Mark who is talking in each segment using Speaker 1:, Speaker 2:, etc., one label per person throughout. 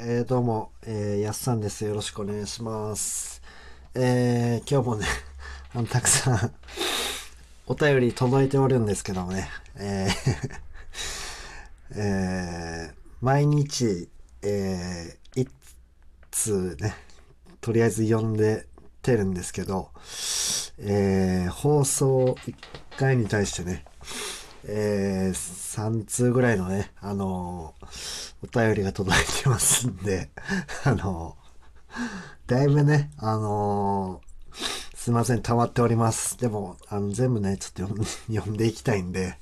Speaker 1: えー、どうも、えー、やっさんです。よろしくお願いします。えー、今日もね、あの、たくさん、お便り届いておるんですけどもね、えー えー、毎日、えー、一通ね、とりあえず読んでてるんですけど、えー、放送1回に対してね、えー、3通ぐらいのね、あのーお便りが届いてますんで、あのーだいぶね、あのすいません、溜まっております。でも、あの、全部ね、ちょっと読ん でいきたいんで、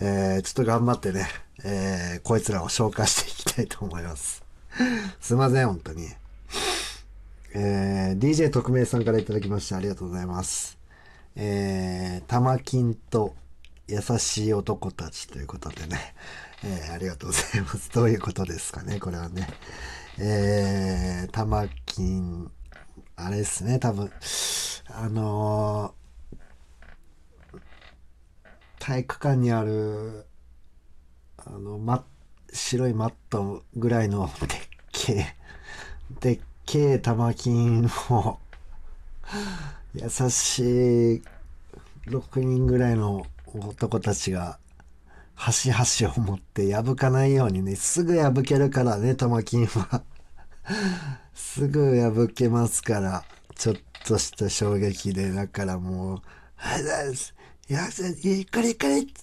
Speaker 1: え、ちょっと頑張ってね、え、こいつらを消化していきたいと思います。すいません、本当に。えー、DJ 特命さんからいただきましてありがとうございます。えー、玉金と優しい男たちということでね、えー、ありがとうございます。どういうことですかね、これはね。えー、玉金、あれですね、多分、あのー体育館にある、あの、ま、白いマットぐらいのでっけえ、でっけえ玉金を、優しい6人ぐらいの男たちが、端々を持って破かないようにね、すぐ破けるからね、玉金は。すぐ破けますから、ちょっとした衝撃で、だからもう、はい、だです。いや、ゆっくりゆっくり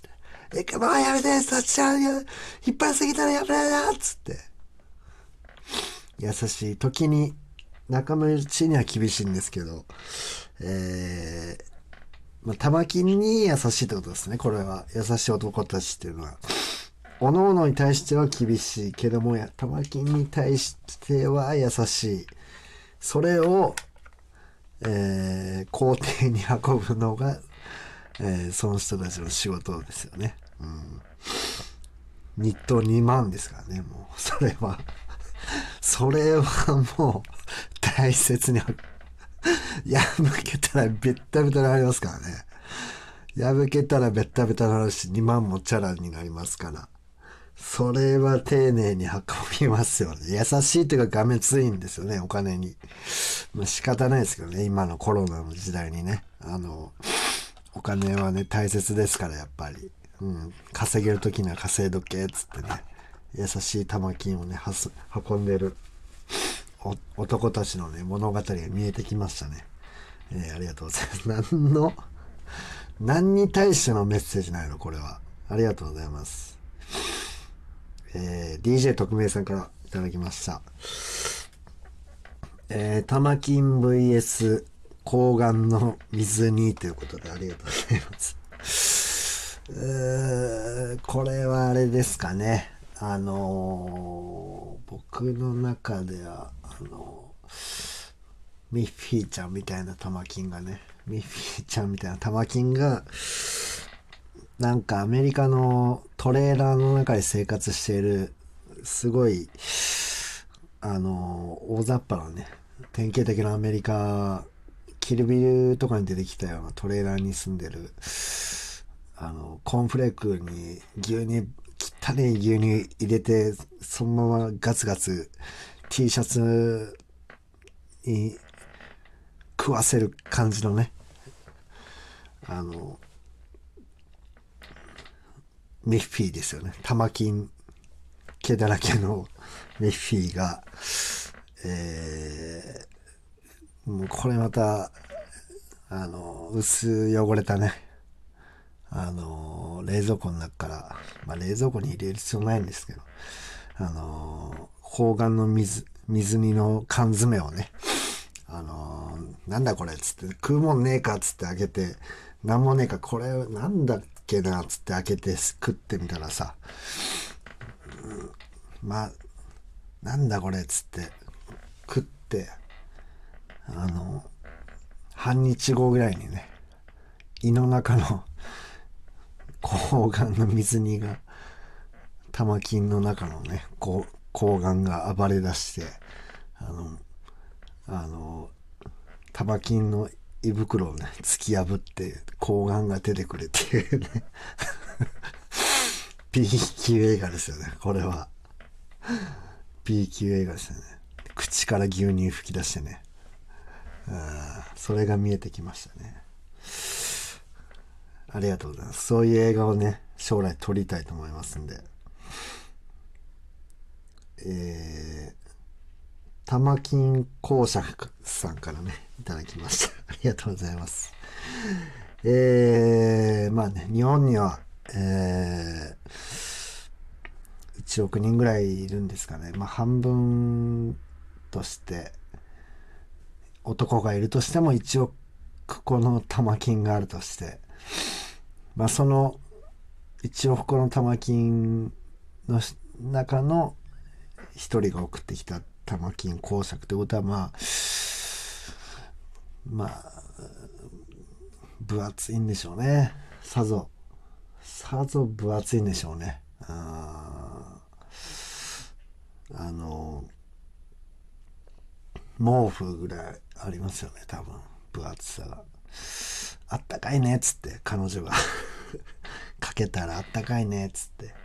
Speaker 1: え、もうやめて、そっちは、引っ張りすぎたらやめろよつって。優しい。時に、仲間内には厳しいんですけど、えー、まあ、玉金に優しいってことですね、これは。優しい男たちっていうのは。各々に対しては厳しいけども、玉金に対しては優しい。それを、えー、校庭に運ぶのが、えーその人たちの仕事ですよね。うん。日当2万ですからね、もう。それは。それはもう、大切に、破けたらベッタベタになりますからね。破けたらベッタベタになるし、2万もチャラになりますから。それは丁寧に運びますよね。優しいというか、がめついんですよね、お金に。まあ仕方ないですけどね、今のコロナの時代にね。あの、お金はね、大切ですから、やっぱり。うん。稼げるときには稼いどけ、つってね。優しい玉金をね、は運んでる男たちのね、物語が見えてきましたね。えーありがとうございます。何の、何に対してのメッセージなのこれは。ありがとうございます。えー DJ 特命さんからいただきました。えー、玉金 VS 抗がんの水にということでありがとうございます。うーこれはあれですかね。あのー僕の中では、あのーミッフィーちゃんみたいな玉金がね、ミッフィーちゃんみたいな玉金が、なんかアメリカのトレーラーの中で生活している、すごい、あの、大雑把なね、典型的なアメリカ、キルビルとかに出てきたようなトレーラーに住んでる、あの、コーンフレークに牛乳、汚い牛乳入れて、そのままガツガツ T シャツに食わせる感じのね、あの、ミッフィーですよね。玉金毛だらけのミッフィーが、えー、もうこれまた、あの、薄汚れたね、あの、冷蔵庫の中から、まあ冷蔵庫に入れる必要ないんですけど、あの、砲丸の水、水煮の缶詰をね、あのなんだこれっつって、食うもんねえかっつって開けて、なんもねえか、これなんだっけなっつって開けて食ってみたらさ、まあ、なんだこれっつって、食って、あの、半日後ぐらいにね、胃の中の抗がんの水煮が、玉金の中のね、こう抗がんが暴れ出して、あの、あの、玉金の胃袋をね、突き破って、抗がんが出てくるっていうね。B 級映画ですよね、これは。B 級映画ですよね口から牛乳吹き出してねあそれが見えてきましたねありがとうございます。そういう映画をね将来撮りたいと思いますんで。えー、玉金公爵さんからねいただきました。ありがとうございます。えー、まあね日本にはえー、1億人ぐらいいるんですかね。まあ半分として男がいるとしても1億個の玉金があるとして。まあその1億個の玉金の中の1人が送ってきた玉金公爵ってことはまあまあ分厚いんでしょうね。さぞさぞ分厚いんでしょうね。ああの毛布ぐらいありますよね多分。分厚さが。あったかいねっつって彼女が。かけたらあったかいねっつって。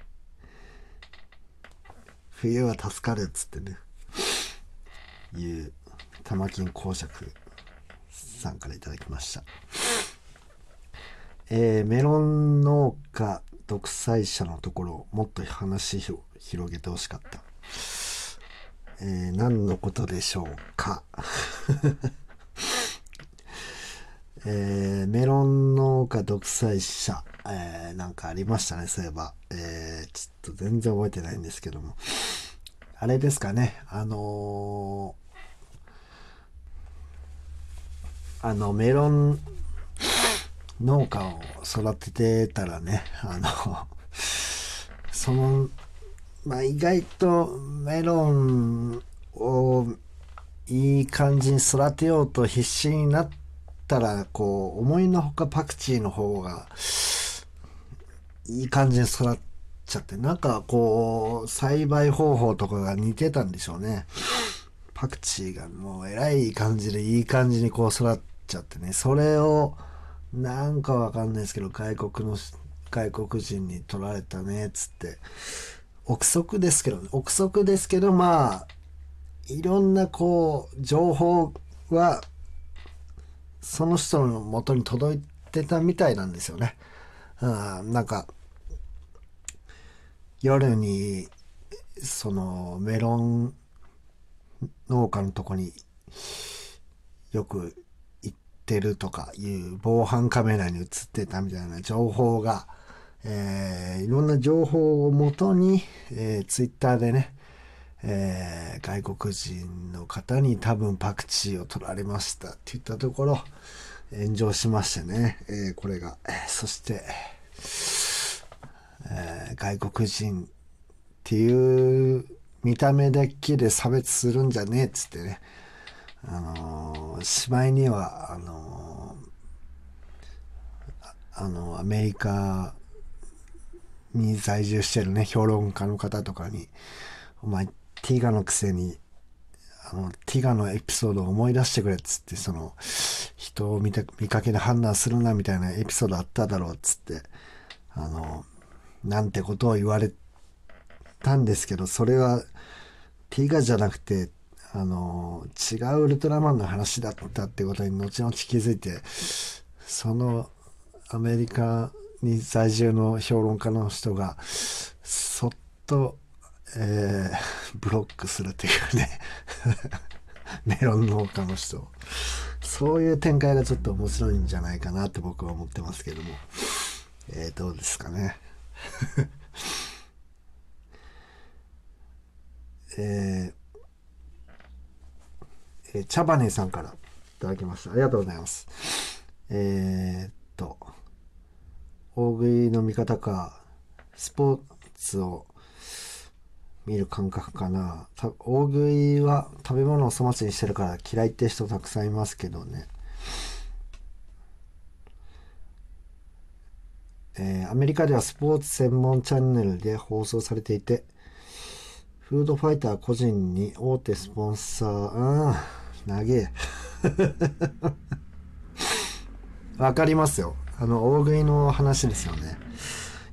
Speaker 1: 冬は助かるっつってね。いう玉金公爵さんからいただきました。えー、メロン農家独裁者のところもっと話を広げてほしかった。えー、何のことでしょうか。えー、メロン農家独裁者、えー、なんかありましたね、そういえば。えー、ちょっと全然覚えてないんですけども。あれですかね、あのー、あの、メロン農家を育ててたらね、あの、そのまあ、意外とメロンをいい感じに育てようと必死になってたら、こう、思いのほかパクチーの方がいい感じに育っちゃって、なんかこう、栽培方法とかが似てたんでしょうね。パクチーがもう偉い感じでいい感じにこう育っちゃってね、それをなんかわかんないですけど、外国の、外国人に取られたねっ、つって、憶測ですけど、ね、憶測ですけど、まあ、いろんなこう、情報は、その人の元に届いてたみたいなんですよね。うん、なんか、夜に、その、メロン農家のとこによく行ってるとかいう防犯カメラに映ってたみたいな情報が、えー、いろんな情報をもとに、えー、ツイッターでね、えー、外国人の方に多分パクチーを取られましたって言ったところ、炎上しましてね、えー、これが。そして、えー、外国人っていう見た目だけで差別するんじゃねえっつってね、あのー、しまいには、あの、あの、アメリカに在住してるね、評論家の方とかに、お前、ティガのくせに、あの、ティガのエピソードを思い出してくれっつって、その、人を見た見かけで判断するなみたいなエピソードあっただろうっつって、あの、なんてことを言われたんですけど、それは、ティガじゃなくて、あの、違うウルトラマンの話だったってことに後々気づいて、そのアメリカに在住の評論家の人がそっと、えー、ブロックするっていうね メロン農家の人。そういう展開がちょっと面白いんじゃないかなって僕は思ってますけども。えー、どうですかね。えー、えー、茶羽さんからいただきました。ありがとうございます。えー、っと大食いの見方か、スポーツを見る感覚かな。大食いは食べ物を粗末にしてるから嫌いって人たくさんいますけどね。えー、アメリカではスポーツ専門チャンネルで放送されていて、フードファイター個人に大手スポンサー、ああ、長え。わかりますよ。あの、大食いの話ですよね。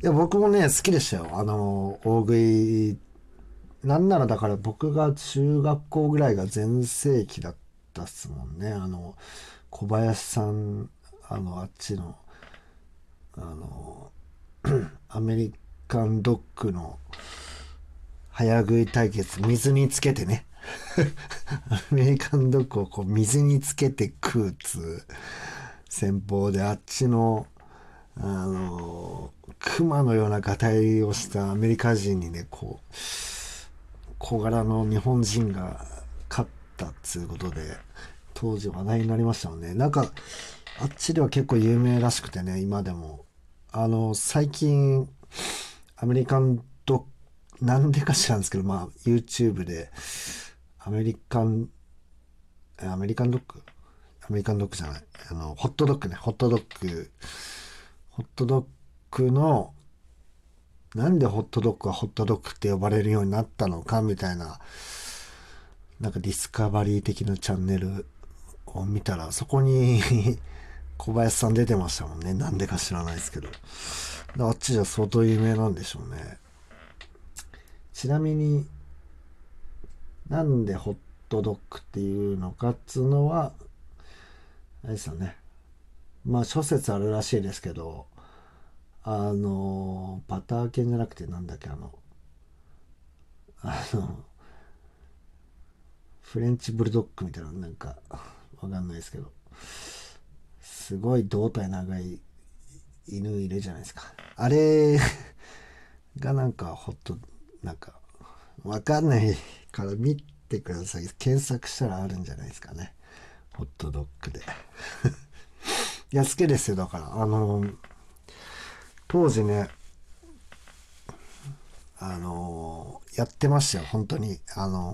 Speaker 1: いや、僕もね、好きでしたよ。あの、大食いなんならだから僕が中学校ぐらいが全盛期だったっすもんね。あの、小林さん、あの、あっちの、あの、アメリカンドッグの早食い対決、水につけてね。アメリカンドッグをこう水につけて食うつ戦法で、あっちの、あの、熊のようながたいをしたアメリカ人にね、こう、小柄の日本人が勝ったっつうことで、当時話題になりましたもんね。なんか、あっちでは結構有名らしくてね、今でも。あの、最近、アメリカンドッグ、なんでか知らんですけど、まあ、YouTube で、アメリカン、アメリカンドッグ？アメリカンドッグじゃない。あの、ホットドッグね、ホットドッグ、ホットドッグの、なんでホットドッグはホットドッグって呼ばれるようになったのかみたいな、なんかディスカバリー的なチャンネルを見たら、そこに 小林さん出てましたもんね。なんでか知らないですけど。あっちじゃ相当有名なんでしょうね。ちなみに、なんでホットドッグっていうのかっつうのは、あれですよね。まあ諸説あるらしいですけど、あの、バター犬じゃなくてなんだっけ、あの、あの、フレンチブルドッグみたいな、なんか、わかんないですけど、すごい胴体長い犬いるじゃないですか。あれ がなんかほっと、なんか、わかんないから見てください。検索したらあるんじゃないですかね。ホットドッグで。いや、好きですよ。だから、あの、当時ね、あの、やってましたよ。本当に。あの、